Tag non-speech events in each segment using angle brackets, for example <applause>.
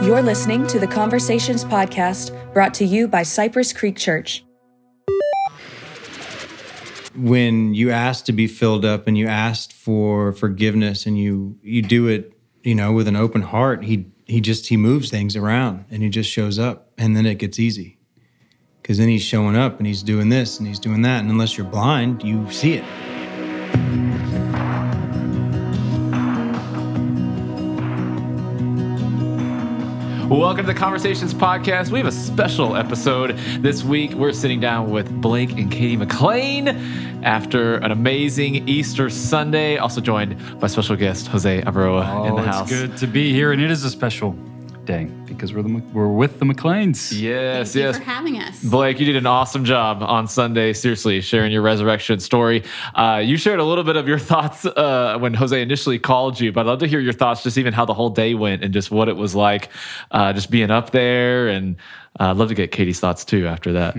You're listening to the Conversations Podcast brought to you by Cypress Creek Church. When you ask to be filled up and you ask for forgiveness and you you do it, you know, with an open heart, he he just he moves things around and he just shows up and then it gets easy. Cuz then he's showing up and he's doing this and he's doing that and unless you're blind, you see it. Welcome to the Conversations Podcast. We have a special episode this week. We're sitting down with Blake and Katy McLean after an amazing Easter Sunday. Also joined by special guest Jose Avaroa in the Oh, house. It's good to be here, and it is a special day because we're the we're with the McLeans. Yes, Thank you yes. for having us. Blake, you did an awesome job on Sunday. Seriously, sharing your resurrection story. Uh, you shared a little bit of your <laughs> thoughts uh, when Jose initially called you, but I'd love to hear your thoughts, just even how the whole day went and just what it was like, uh, just being up there. And uh, I'd love to get Katy's thoughts too after that.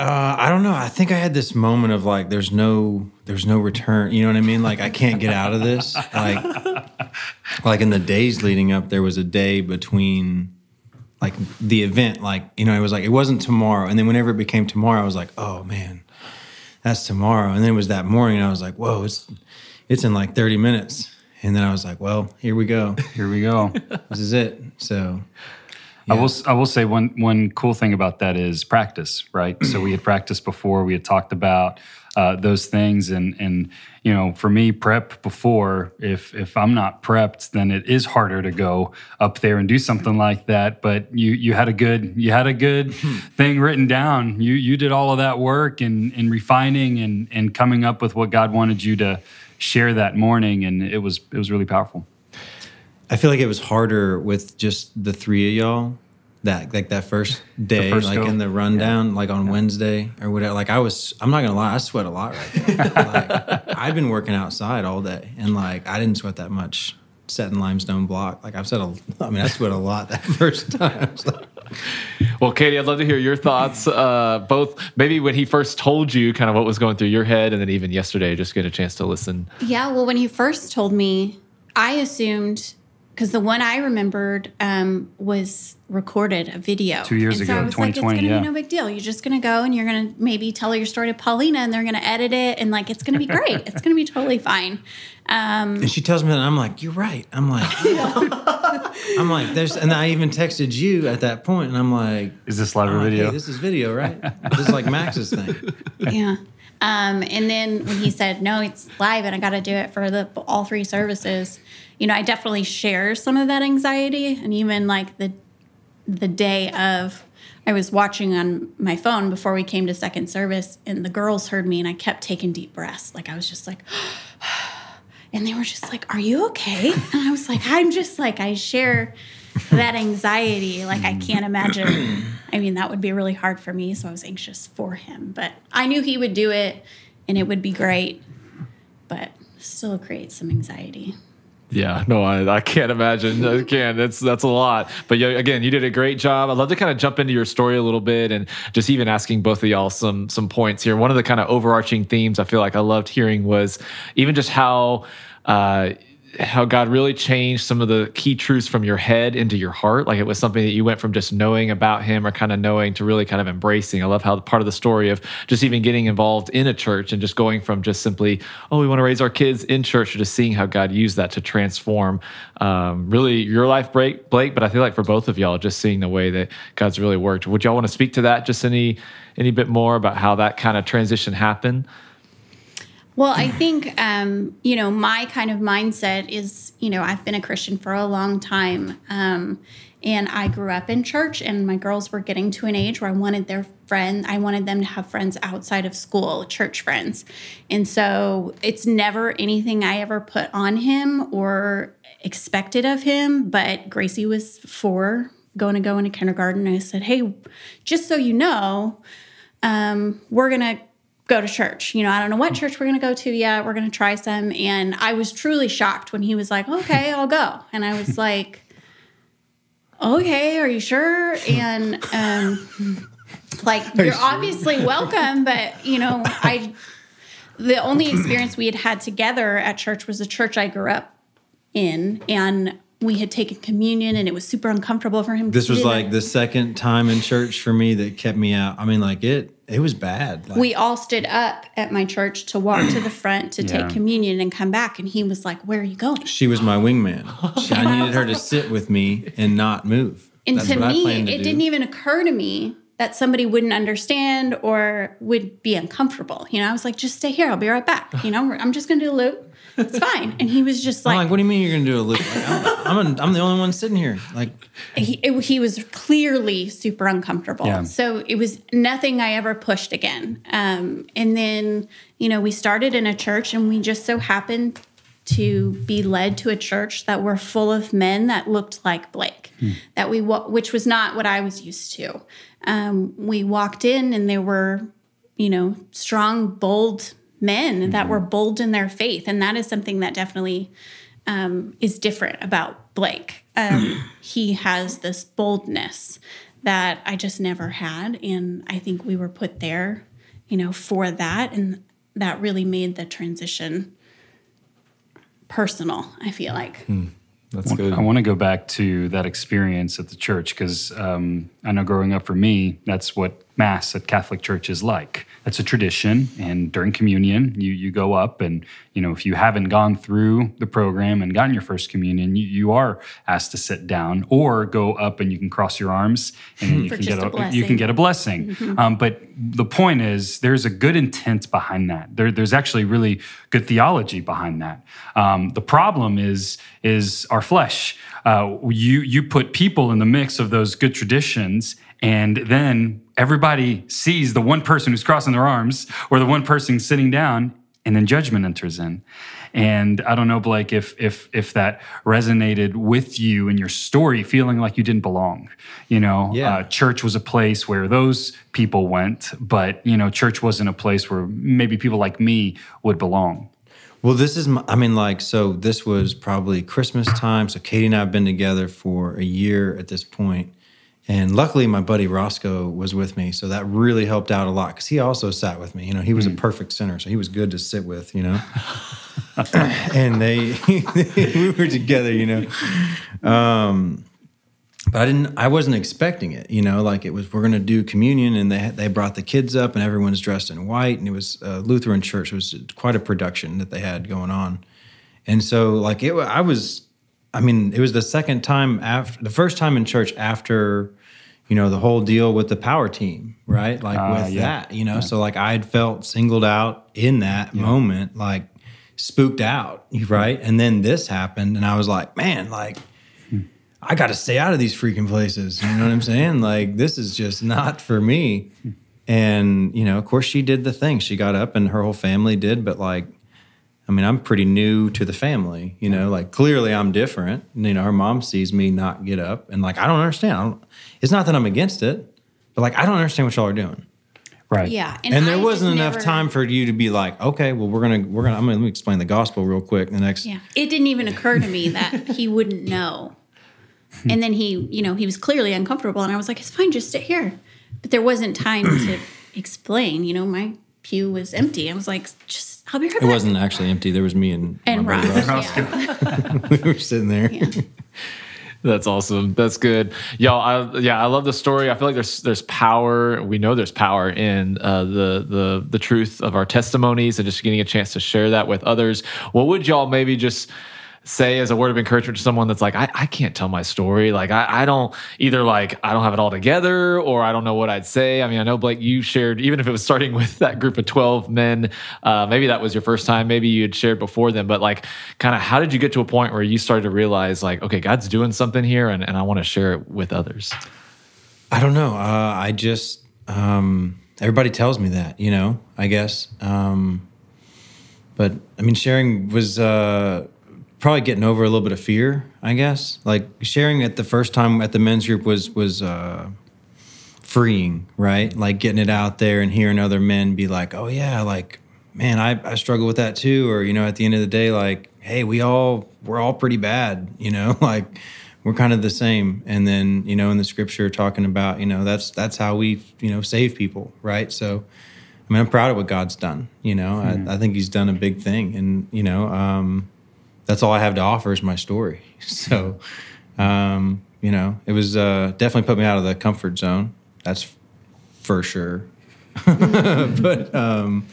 Uh, I don't know. I think I had this moment of like, there's no, there's no return. You know what I mean? Like, I can't get out of this. Like, like in the days leading up, there was a day between like the event. Like, you know, it was like it wasn't tomorrow, and then whenever it became tomorrow, I was like, oh man, that's tomorrow. And then it was that morning, and I was like, whoa, it's it's in like 30 minutes. And then I was like, well, here we go. Here we go. This is it. So I will I will say one one cool thing about that is practice, right? so we had <clears throat> practiced before. We had talked about uh, those things, and and you know, for me, prep before. If if I'm not prepped, then it is harder to go up there and do something like that. But you you had a good you had a good <clears throat> thing written down. You you did all of that work and and refining and and coming up with what God wanted you to share that morning, and it was it was really powerful. I feel like it was harder with just the three of y'all. That like that first <laughs> day, first like go? in the rundown, like on Wednesday or whatever. Like I was, I'm not gonna lie, I sweat a lot right there. <laughs> like I've been working outside all day, and like I didn't sweat that much setting limestone block. Like I've said, a, I mean, I sweat a lot that <laughs> first time. I was like, Well, Katy, I'd love to hear your thoughts. Uh, both maybe when he first told you kind of what was going through your head, and then even yesterday, just get a chance to listen. Yeah, well, when he first told me, I assumed because the one I remembered um, was recorded a video Two years and so ago, I was like, it's gonna yeah. be no big deal. You're just gonna go and you're gonna maybe tell your story to Paulina, and they're gonna edit it, and like it's gonna be great. <laughs> it's gonna be totally fine. and she tells me that, and I'm like, you're right. I'm like, <laughs> I'm like, there's, and I even texted you at that point, and I'm like, Is this live I'm or like, video? hey, this is video, right? <laughs> this is like Max's thing. yeah. Um, and then when he said, no, it's live and I got to do it for the all three services, you know, I definitely share some of that anxiety. And even like the, the day of, I was watching on my phone before we came to second service and the girls heard me and I kept taking deep breaths. Like I was just like, <gasps> and they were just like, are you okay? And I was like, I'm just like, I share that anxiety. Like I can't imagine. <clears throat> I mean, that would be really hard for me. So I was anxious for him, but I knew he would do it and it would be great, but still creates some anxiety. Yeah, no, I, I can't imagine. I <laughs> can't. That's that's a lot. But yeah, again, you did a great job. I'd love to kind of jump into your story a little bit and just even asking both of y'all some some points here. One of the kind of overarching themes I feel like I loved hearing was even just how. Uh, how God really changed some of the key truths from your head into your heart. Like it was something that you went from just knowing about Him or kind of knowing to really kind of embracing. I love how part of the story of just even getting involved in a church and just going from just simply, oh, we want to raise our kids in church, to just seeing how God used that to transform um, really your life, Blake. Blake, but I feel like for both of y'all, just seeing the way that God's really worked. Would y'all want to speak to that? Just any any bit more about how that kind of transition happened? Well, I think, um, you know, my kind of mindset is, you know, I've been a Christian for a long time. Um, and I grew up in church, and my girls were getting to an age where I wanted their friend, I wanted them to have friends outside of school, church friends. And so it's never anything I ever put on him or expected of him. But Gracie was four, going to go into kindergarten. I said, hey, just so you know, um, we're going to go to church. You know, I don't know what church we're going to go to yet. We're going to try some. And I was truly shocked when he was like, okay, I'll go. And I was <laughs> like, okay, are you sure? And, um, like, you're obviously welcome, but, you know, I, the only <clears throat> experience we had had together at church was the church I grew up in. And we had taken communion and it was super uncomfortable for him. This was like the second time in church for me that kept me out. I mean, like it, it was bad. Like, we all stood up at my church to walk to the front to Yeah. take communion and come back. And he was like, Where are you going? she was my wingman. She, I needed her to <laughs> sit with me and not move. And That's to me, to it do. didn't even occur to me that somebody wouldn't understand or would be uncomfortable. You know, I was like, just stay here. I'll be right back. You know, I'm just going to do a loop. It's fine. And he was just I'm like, like, what do you mean you're gonna do a loop? Like, I'm, I'm, an- I'm the only one sitting here. Like, he, it- he was clearly super uncomfortable. Yeah. So it was nothing I ever pushed again. Um, and then, you know, we started in a church and we just so happened to be led to a church that were full of men that looked like Blake, that we, which was not what I was used to. Um, we walked in and there were, you know, strong, bold men that were bold in their faith. And that is something that definitely um, is different about Blake. Um, <clears throat> he has this boldness that I just never had. And I think we were put there, you know, for that. And that really made the transition personal, I feel like. That's good. I want to go back to that experience at the church because um, I know growing up for me, that's what Mass at Catholic Church is like. That's a tradition, and during communion, you you go up, and you know if you haven't gone through the program and gotten your first communion, you, you are asked to sit down or go up, and you can cross your arms, and you can get a a, you blessing. can get a blessing. Um, but the point is, there's a good intent behind that. There, there's actually really good theology behind that. Um, the problem is is our flesh. Uh, you you put people in the mix of those good traditions, and then everybody sees the one person who's crossing their arms or the one person sitting down, and then judgment enters in. And I don't know, Blake, if if if that resonated with you in your story, feeling like you didn't belong. You know, Yeah. uh, church was a place where those people went, but you know, church wasn't a place where maybe people like me would belong. Well, this is, my, I mean, like, so this was probably Christmas time. So Katy and I have been together for a year at this point. And luckily, my buddy Roscoe was with me. So that really helped out a lot because he also sat with me. You know, he was a perfect sinner. So he was good to sit with, you know. <laughs> <laughs> and they, <laughs> we were together, you know. Um, but I didn't. I wasn't expecting it. You know, like it was. We're going to do communion, and they they brought the kids up, and everyone's dressed in white, and it was a Lutheran church. It was quite a production that they had going on, and so like it. I was. I mean, it was the second time after the first time in church after, you know, the whole deal with the power team, right? Like Ah, with yeah. that, you know. So like I had felt singled out in that moment, like spooked out, right? And then this happened, and I was like, man, like. I got to stay out of these freaking places. You know what I'm saying? <laughs> Like, this is just not for me. And, you know, of course, she did the thing. She got up and her whole family did. But, like, I mean, I'm pretty new to the family, you know, like, clearly I'm different. You know, her mom sees me not get up. And, like, I don't understand. I don't, it's not that I'm against it, but, like, I don't understand what y'all are doing. Right. Yeah. And, there I wasn't enough never- time for you to be like, okay, well, we're going to, we're going to, I'm going to let me explain the gospel real quick. The next, Yeah. It didn't even occur to me that <laughs> he wouldn't know. And then he, you know, he was clearly uncomfortable. And I was like, it's fine, just sit here. But there wasn't time to <clears throat> explain. You know, my pew was empty. I was like, just, I'll be right it wasn't actually empty. There was me and, And Ross. Ross. Yeah. <laughs> <laughs> we were sitting there. Yeah. <laughs> That's awesome. That's good, y'all. I, yeah, I love the story. I feel like there's there's power. We know there's power in uh, the the the truth of our testimonies and just getting a chance to share that with others. What would y'all maybe just say as a word of encouragement to someone that's like, I, I can't tell my story. Like I, I don't either like I don't have it all together or I don't know what I'd say. I mean, I know Blake, you shared, even if it was starting <laughs> with that group of 12 men, uh, maybe that was your first time, maybe you had shared before them, but like kind of how did you get to a point where you started to realize like, okay, God's doing something here and, and I want to share it with others? I don't know. Uh, I just um, everybody tells me that, you know. I guess, um, but I mean, sharing was uh, probably getting over a little bit of fear. I guess, like sharing it the first time at the men's group was was uh, freeing, right? Like getting it out there and hearing other men be like, "Oh yeah, like man, I, I struggle with that too," or you know, at the end of the day, like, "Hey, we all we're all pretty bad," <laughs> you know, like we're kind of the same. And then you know, in the scripture, talking about you know that's that's how we you know save people, right? So. I mean, I'm proud of what God's done. You know, I, I think He's done a big thing, and you know, um, that's all I have to offer is my story. <laughs> So, um, you know, it was uh, definitely put me out of the comfort zone. That's for sure. <laughs> but um,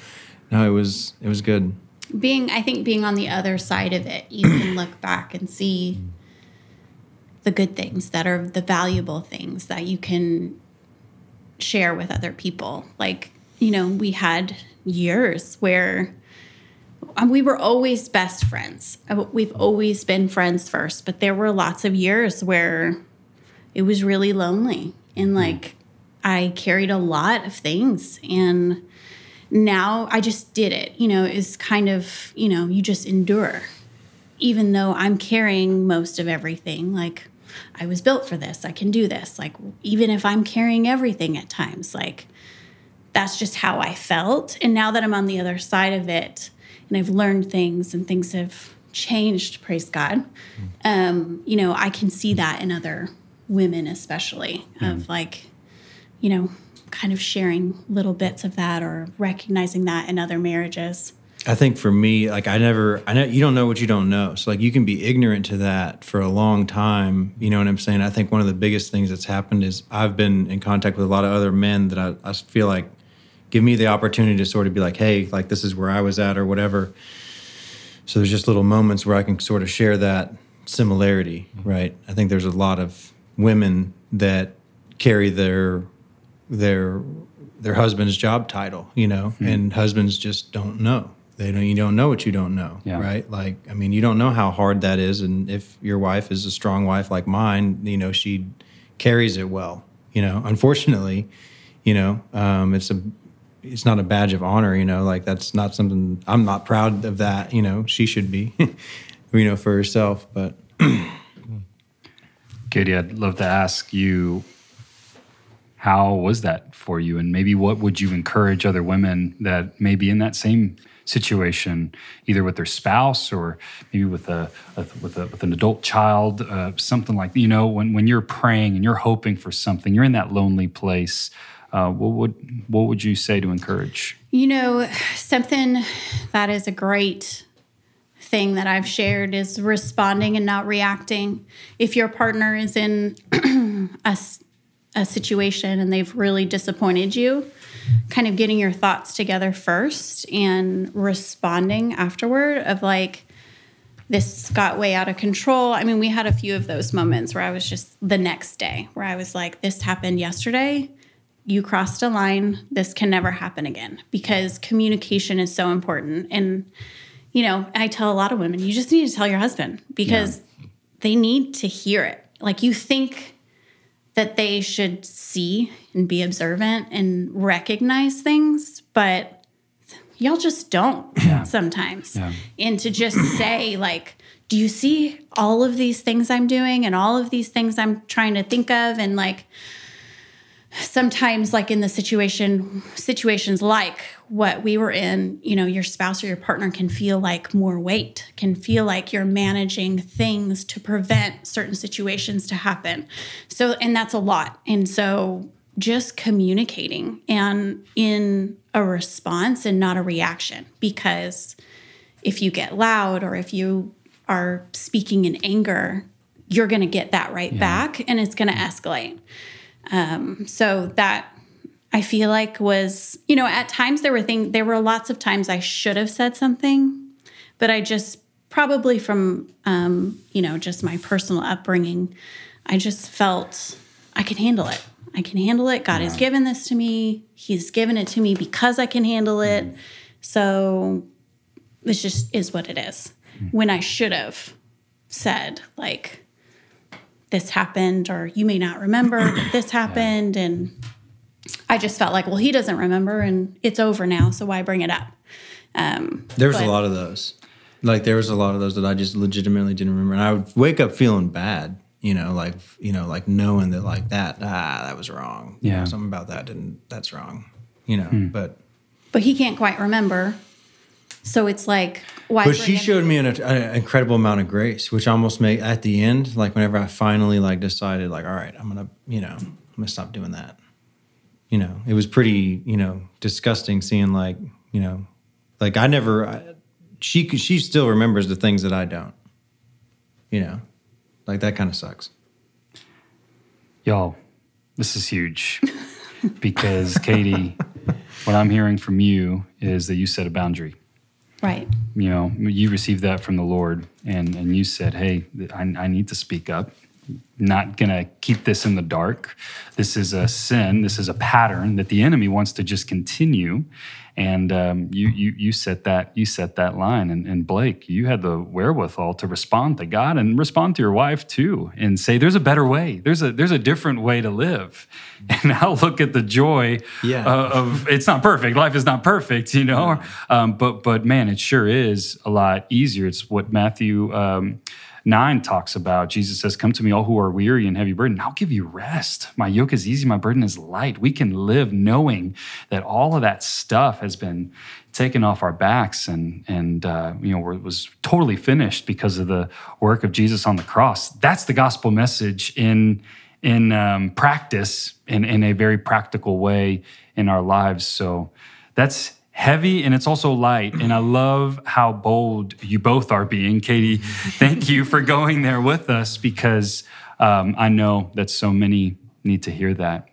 no, it was it was good. being i think being on the other side of it you can look back and see the good things that are the valuable things that you can share with other people like you know we had years where we were always best friends Uh, we've always been friends first but there were lots of years where it was really lonely and like i carried a lot of things and now I just did it. You know, it's kind of, you know, you just endure. Even though I'm carrying most of everything, like I was built for this, I can do this. Like, even if I'm carrying everything at times, like that's just how I felt. And now that I'm on the other side of it and I've learned things and things have changed, praise God, um, you know, I can see that in other women, especially, of like, you know, kind of sharing little bits of that or recognizing that in other marriages. I think for me, like I never, I know you don't know what you don't know. So like you can be ignorant to that for a long time. You know what I'm saying? I think one of the biggest things that's happened is I've been in contact with a lot of other men that I, I feel like give me the opportunity to sort of be like, hey, like this is where I was at or whatever. So there's just little moments where I can sort of share that similarity, right? I think there's a lot of women that carry their their their husband's job title, you know, and husbands just don't know. They don't. You don't know what you don't know, Yeah. right? Like, I mean, you don't know how hard that is, and if your wife is a strong wife like mine, you know, she carries it well. You know, unfortunately, you know, um, it's a it's not a badge of honor. You know, like that's not something I'm not proud of. That you know, she should be, <laughs> you know, for herself. But <clears throat> Katy, I'd love to ask you how was that for you? And maybe what would you encourage other women that may be in that same situation, either with their spouse or maybe with a, a with a with an adult child, uh, something like that? you know, when when you're praying and you're hoping for something, you're in that lonely place. Uh, what would what would you say to encourage? You know, something that is a great thing that I've shared is responding and not reacting. If your partner is in <clears throat> a, a situation and they've really disappointed you, kind of getting your thoughts together first and responding afterward of like, this got way out of control. I mean, we had a few of those moments where I was just the next day where I was like, this happened yesterday. You crossed a line. This can never happen again because communication is so important. And, you know, I tell a lot of women, you just need to tell your husband because they need to hear it. Like you think that they should see and be observant and recognize things, but y'all just don't sometimes. Yeah. And to just <clears throat> say, like, do you see all of these things I'm doing and all of these things I'm trying to think of? And like, sometimes like in the situation situations like what we were in you know your spouse or your partner can feel like more weight can feel like you're managing things to prevent certain situations to happen. So and that's a lot. And so just communicating and in a response and not a reaction. Because if you get loud or if you are speaking in anger you're going to get that right back and it's going to escalate um, so that I feel like was, you know, at times there were things, there were lots of times I should have said something, but I just probably from, um, you know, just my personal upbringing, I just felt I can handle it. I can handle it. God has given this to me. He's given it to me because I can handle it. So this just is what it is. When I should have said, like, this happened or you may not remember that <coughs> this happened and i just felt like well he doesn't remember and it's over now so why bring it up um, there was a lot of those. Like there was a lot of those that I just legitimately didn't remember, and I would wake up feeling bad. You know, like you know, like knowing that like that ah that was wrong. You know, Yeah. something about that didn't that's wrong. You know, but but he can't quite remember so it's like why but she showed me an, an incredible amount of grace, which almost made at the end, like whenever I finally like decided, like, all right, I'm gonna, you know, I'm gonna stop doing that. You know, it was pretty, you know, disgusting seeing like, you know, like I never, I, she she still remembers the things that I don't. you know, like that kind of sucks. Y'all, this is huge because Katy, what I'm hearing from you is that you set a boundary. Right. You know, you received that from the Lord, and and you said, "Hey, I, I need to speak up. Not gonna keep this in the dark. This is a sin. This is a pattern that the enemy wants to just continue." And um, you you you set that you set that line, and, and Blake, you had the wherewithal to respond to God and respond to your wife too, and say, "There's a better way. There's a there's a different way to live." <laughs> And now look at the joy Yeah. uh, of it's not perfect. Life is not perfect, you know. Um, but but man, it sure is a lot easier. It's what Matthew. Um, 9 talks about. Jesus says, Come to me, all who are weary and heavy burdened. I'll give you rest. My yoke is easy, my burden is light. We can live knowing that all of that stuff has been taken off our backs and, and uh, you know, was totally finished because of the work of Jesus on the cross. That's the gospel message in, in um, practice, in, in a very practical way in our lives. So that's heavy and it's also light. And I love how bold you both are being. Katy, <laughs> thank you for going there with us because um, I know that so many need to hear that.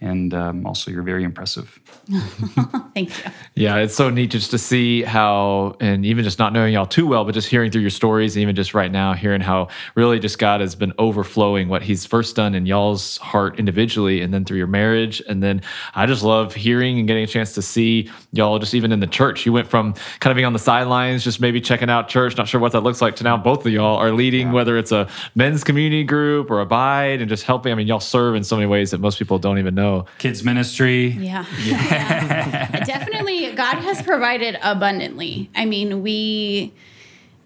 And um, also, you're very impressive. <laughs> Thank you. Yeah, it's so neat just to see how, and even just not knowing y'all too well, but just hearing through your stories, and even just right now, hearing how really just God has been overflowing what He's first done in y'all's heart individually, and then through your marriage. And then I just love hearing and getting a chance to see y'all just even in the church. You went from kind of being on the sidelines, just maybe checking out church, not sure what that looks like, to now both of y'all are leading, whether it's a men's community group or abide, and just helping. I mean, y'all serve in so many ways that most people don't even know. Kids ministry. Yeah. <laughs> Yeah. <laughs> Definitely, God has provided abundantly. I mean, we,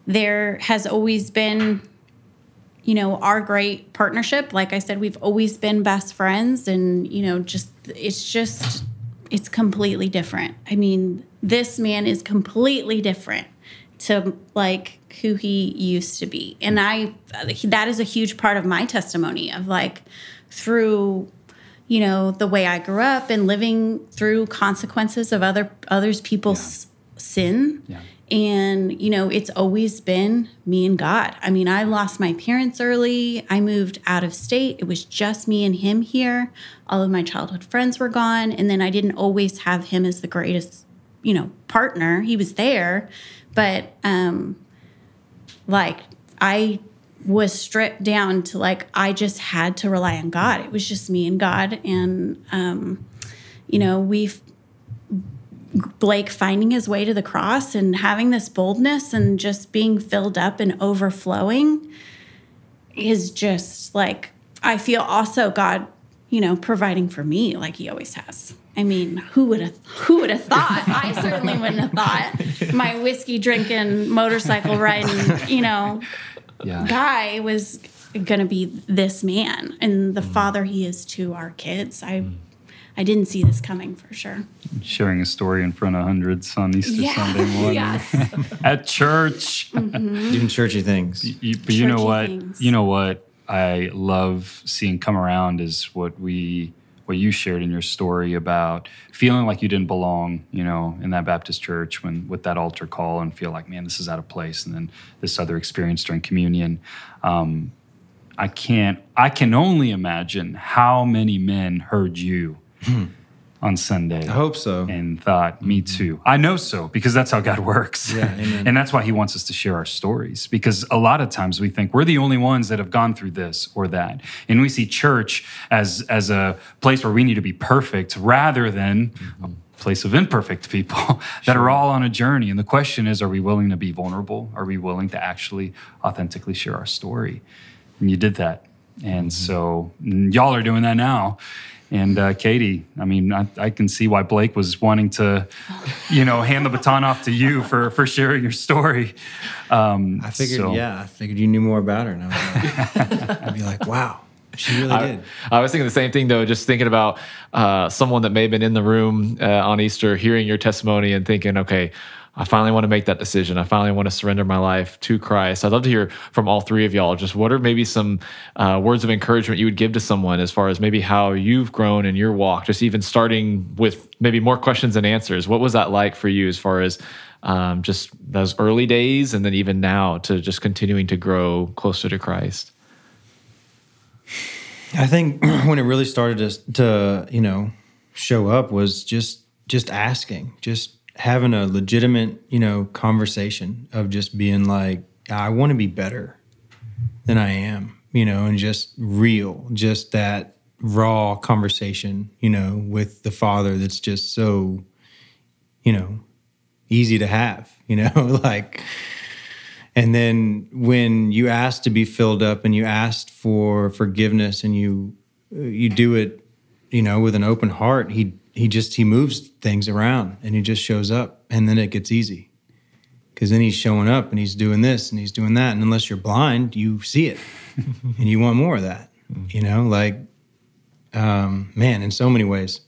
there has always been, you know, our great partnership. Like I said, we've always been best friends, and, you know, just, it's just, it's completely different. I mean, this man is completely different to like who he used to be. And I, that is a huge part of my testimony of like through you know the way i grew up and living through consequences of other others people's sin. Yeah. and you know it's always been me and god. I mean i lost my parents early. I moved out of state. It was just me and him here. All of my childhood friends were gone. And then i didn't always have him as the greatest you know partner. He was there. But um like I was stripped down to like I just had to rely on God. It was just me and God, and um, you know we've Blake finding his way to the cross and having this boldness and just being filled up and overflowing is just like I feel also God, you know, providing for me like he always has. I mean, who would have who would have thought? <laughs> I certainly wouldn't have thought my whiskey drinking, motorcycle riding, you know, Yeah. guy was going to be this man and the mm. father he is to our kids. I I didn't see this coming for sure. Sharing a story in front of hundreds on Easter Sunday <laughs> morning yes. <laughs> at church. Mm-hmm. Doing churchy things. You, but you know what? things. You know what I love seeing come around is what we what you shared in your story about feeling like you didn't belong, you know, in that Baptist church when with that altar call and feel like, man, this is out of place, and then this other experience during communion. Um, I can't. I can only imagine how many men heard you on Sunday I hope so. and thought, me mm-hmm. too. I know so because that's how God <laughs> works. Yeah, amen. and that's why he wants us to share our stories because a lot of times we think we're the only ones that have gone through this or that. And we see church as as a place where we need to be perfect rather than mm-hmm. a place of imperfect people <laughs> that are all on a journey. And the question is, are we willing to be vulnerable? Are we willing to actually authentically share our story? And you did that. And mm-hmm. so mm, y'all are doing that now. And uh, Katy, I mean, I, I can see why Blake was wanting to, you know, hand the baton off to you for for sharing your story. Um, I figured, so- yeah, I figured you knew more about her. And I was like, <laughs> I'd be like, wow, she really I, did. I was thinking the same thing though, just thinking about uh, someone that may have been in the room uh, on Easter, hearing your testimony and thinking, okay, I finally want to make that decision. I finally want to surrender my life to Christ. I'd love to hear from all three of y'all. Just what are maybe some uh, words of encouragement you would give to someone as far as maybe how you've grown in your walk, just even starting with maybe more questions and answers. What was that like for you as far as um, just those early days and then even now to just continuing to grow closer to Christ? I think <clears throat> when it really started to, to you know show up was just just asking, just having a legitimate you know conversation of just being like, I want to be better than I am, you know, and just real, just that raw conversation, you know, with the Father that's just so, you know, easy to have, <laughs> you know, <laughs> like and then when you ask to be filled up and you ask for forgiveness and you you do it, you know, with an open heart, he he just he moves things around and he just shows up and then it gets easy. Cuz then he's showing up and he's doing this and he's doing that and unless you're blind, you see it. <laughs> and you want more of that. You know, like um man, in so many ways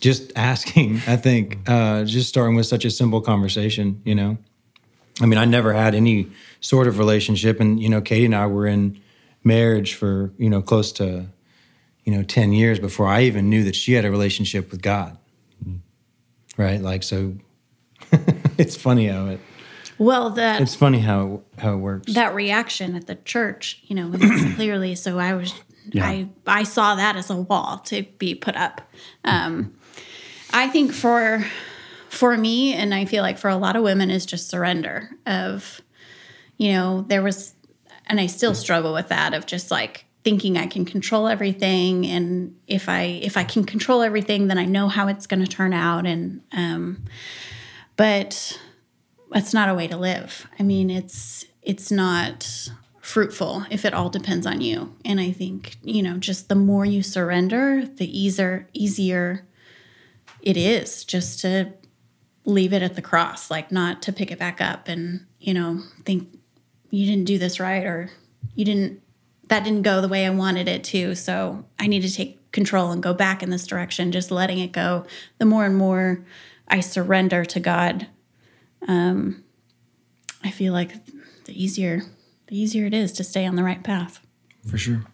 just <laughs> asking i think uh, just starting with such a simple conversation you know I mean, I never had any sort of relationship, and you know, Katy and I were in marriage for you know close to you know ten years before I even knew that she had a relationship with God. Mm-hmm. Right, like so. <laughs> it's funny how it. Well, that it's funny how it, how it works. That reaction at the church, you know, <clears throat> clearly. So I was, yeah. I I saw that as a wall to be put up. Um, I think for for me, and I feel like for a lot of women, is just surrender of, you know, there was, and I still struggle with that of just like thinking I can control everything, and if I if I can control everything, then I know how it's going to turn out, and um, but that's not a way to live. I mean, it's it's not fruitful if it all depends on you. And I think, you know, just the more you surrender, the easier easier it is just to leave it at the cross, like not to pick it back up and, you know, think you didn't do this right or you didn't, that didn't go the way I wanted it to. So I need to take control and go back in this direction, just letting it go. The more and more I surrender to God, um, I feel like the easier, the easier it is to stay on the right path. For sure.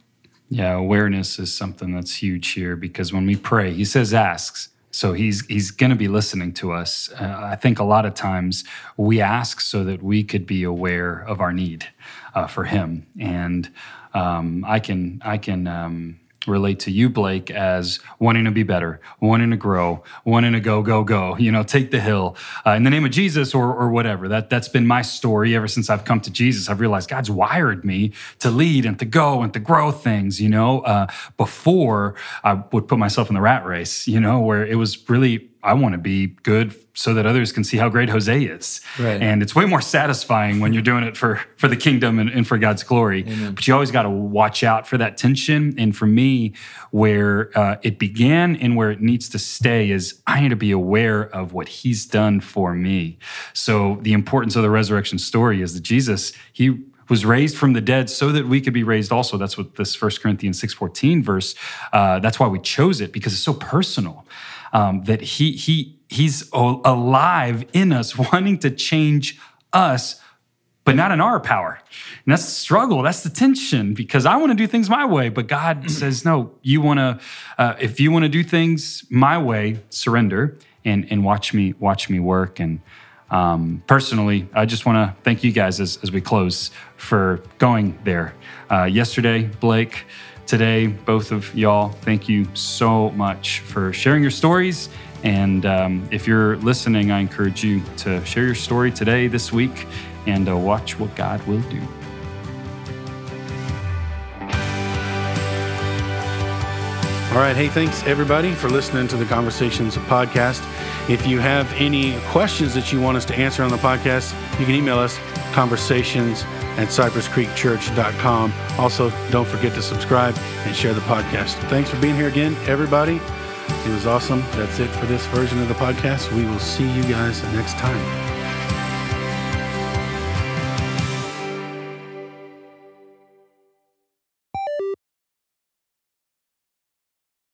Yeah, awareness is something that's huge here because when we pray, he says asks. So he's he's going to be listening to us. Uh, I think a lot of times we ask so that we could be aware of our need uh, for him, and um, I can I can. Um, relate to you, Blake, as wanting to be better, wanting to grow, wanting to go, go, go, you know, take the hill uh, in the name of Jesus or, or whatever. That, that's been my story ever since I've come to Jesus. I've realized God's wired me to lead and to go and to grow things, you know. Uh, before I would put myself in the rat race, you know, where it was really I want to be good so that others can see how great Jose is. Right. And it's way more satisfying when you're doing it for for the kingdom and, and for God's glory. Amen. But you always got to watch out for that tension. And for me, where uh, it began and where it needs to stay is I need to be aware of what He's done for me. So the importance of the resurrection story is that Jesus He was raised from the dead so that we could be raised also that's what this First corinthians 6.14 verse uh, that's why we chose it because it's so personal um, that he he he's alive in us, <laughs> wanting to change us, but not in our power. And that's the struggle. That's the tension because I want to do things my way, but God <clears throat> says, no. You want to, uh, if you want to do things my way, surrender and and watch me watch me work and. Um, personally, I just want to thank you guys as, as we close for going there. Uh, yesterday, Blake, today, both of y'all. Thank you so much for sharing your stories. And um, if you're listening, I encourage you to share your story today, this week, and uh, watch what God will do. All right. Hey, thanks everybody for listening to the Conversations podcast. If you have any questions that you want us to answer on the podcast, you can email us conversations at cypresscreekchurch.com. Also, don't forget to subscribe and share the podcast. Thanks for being here again, everybody. It was awesome. That's it for this version of the podcast. We will see you guys next time.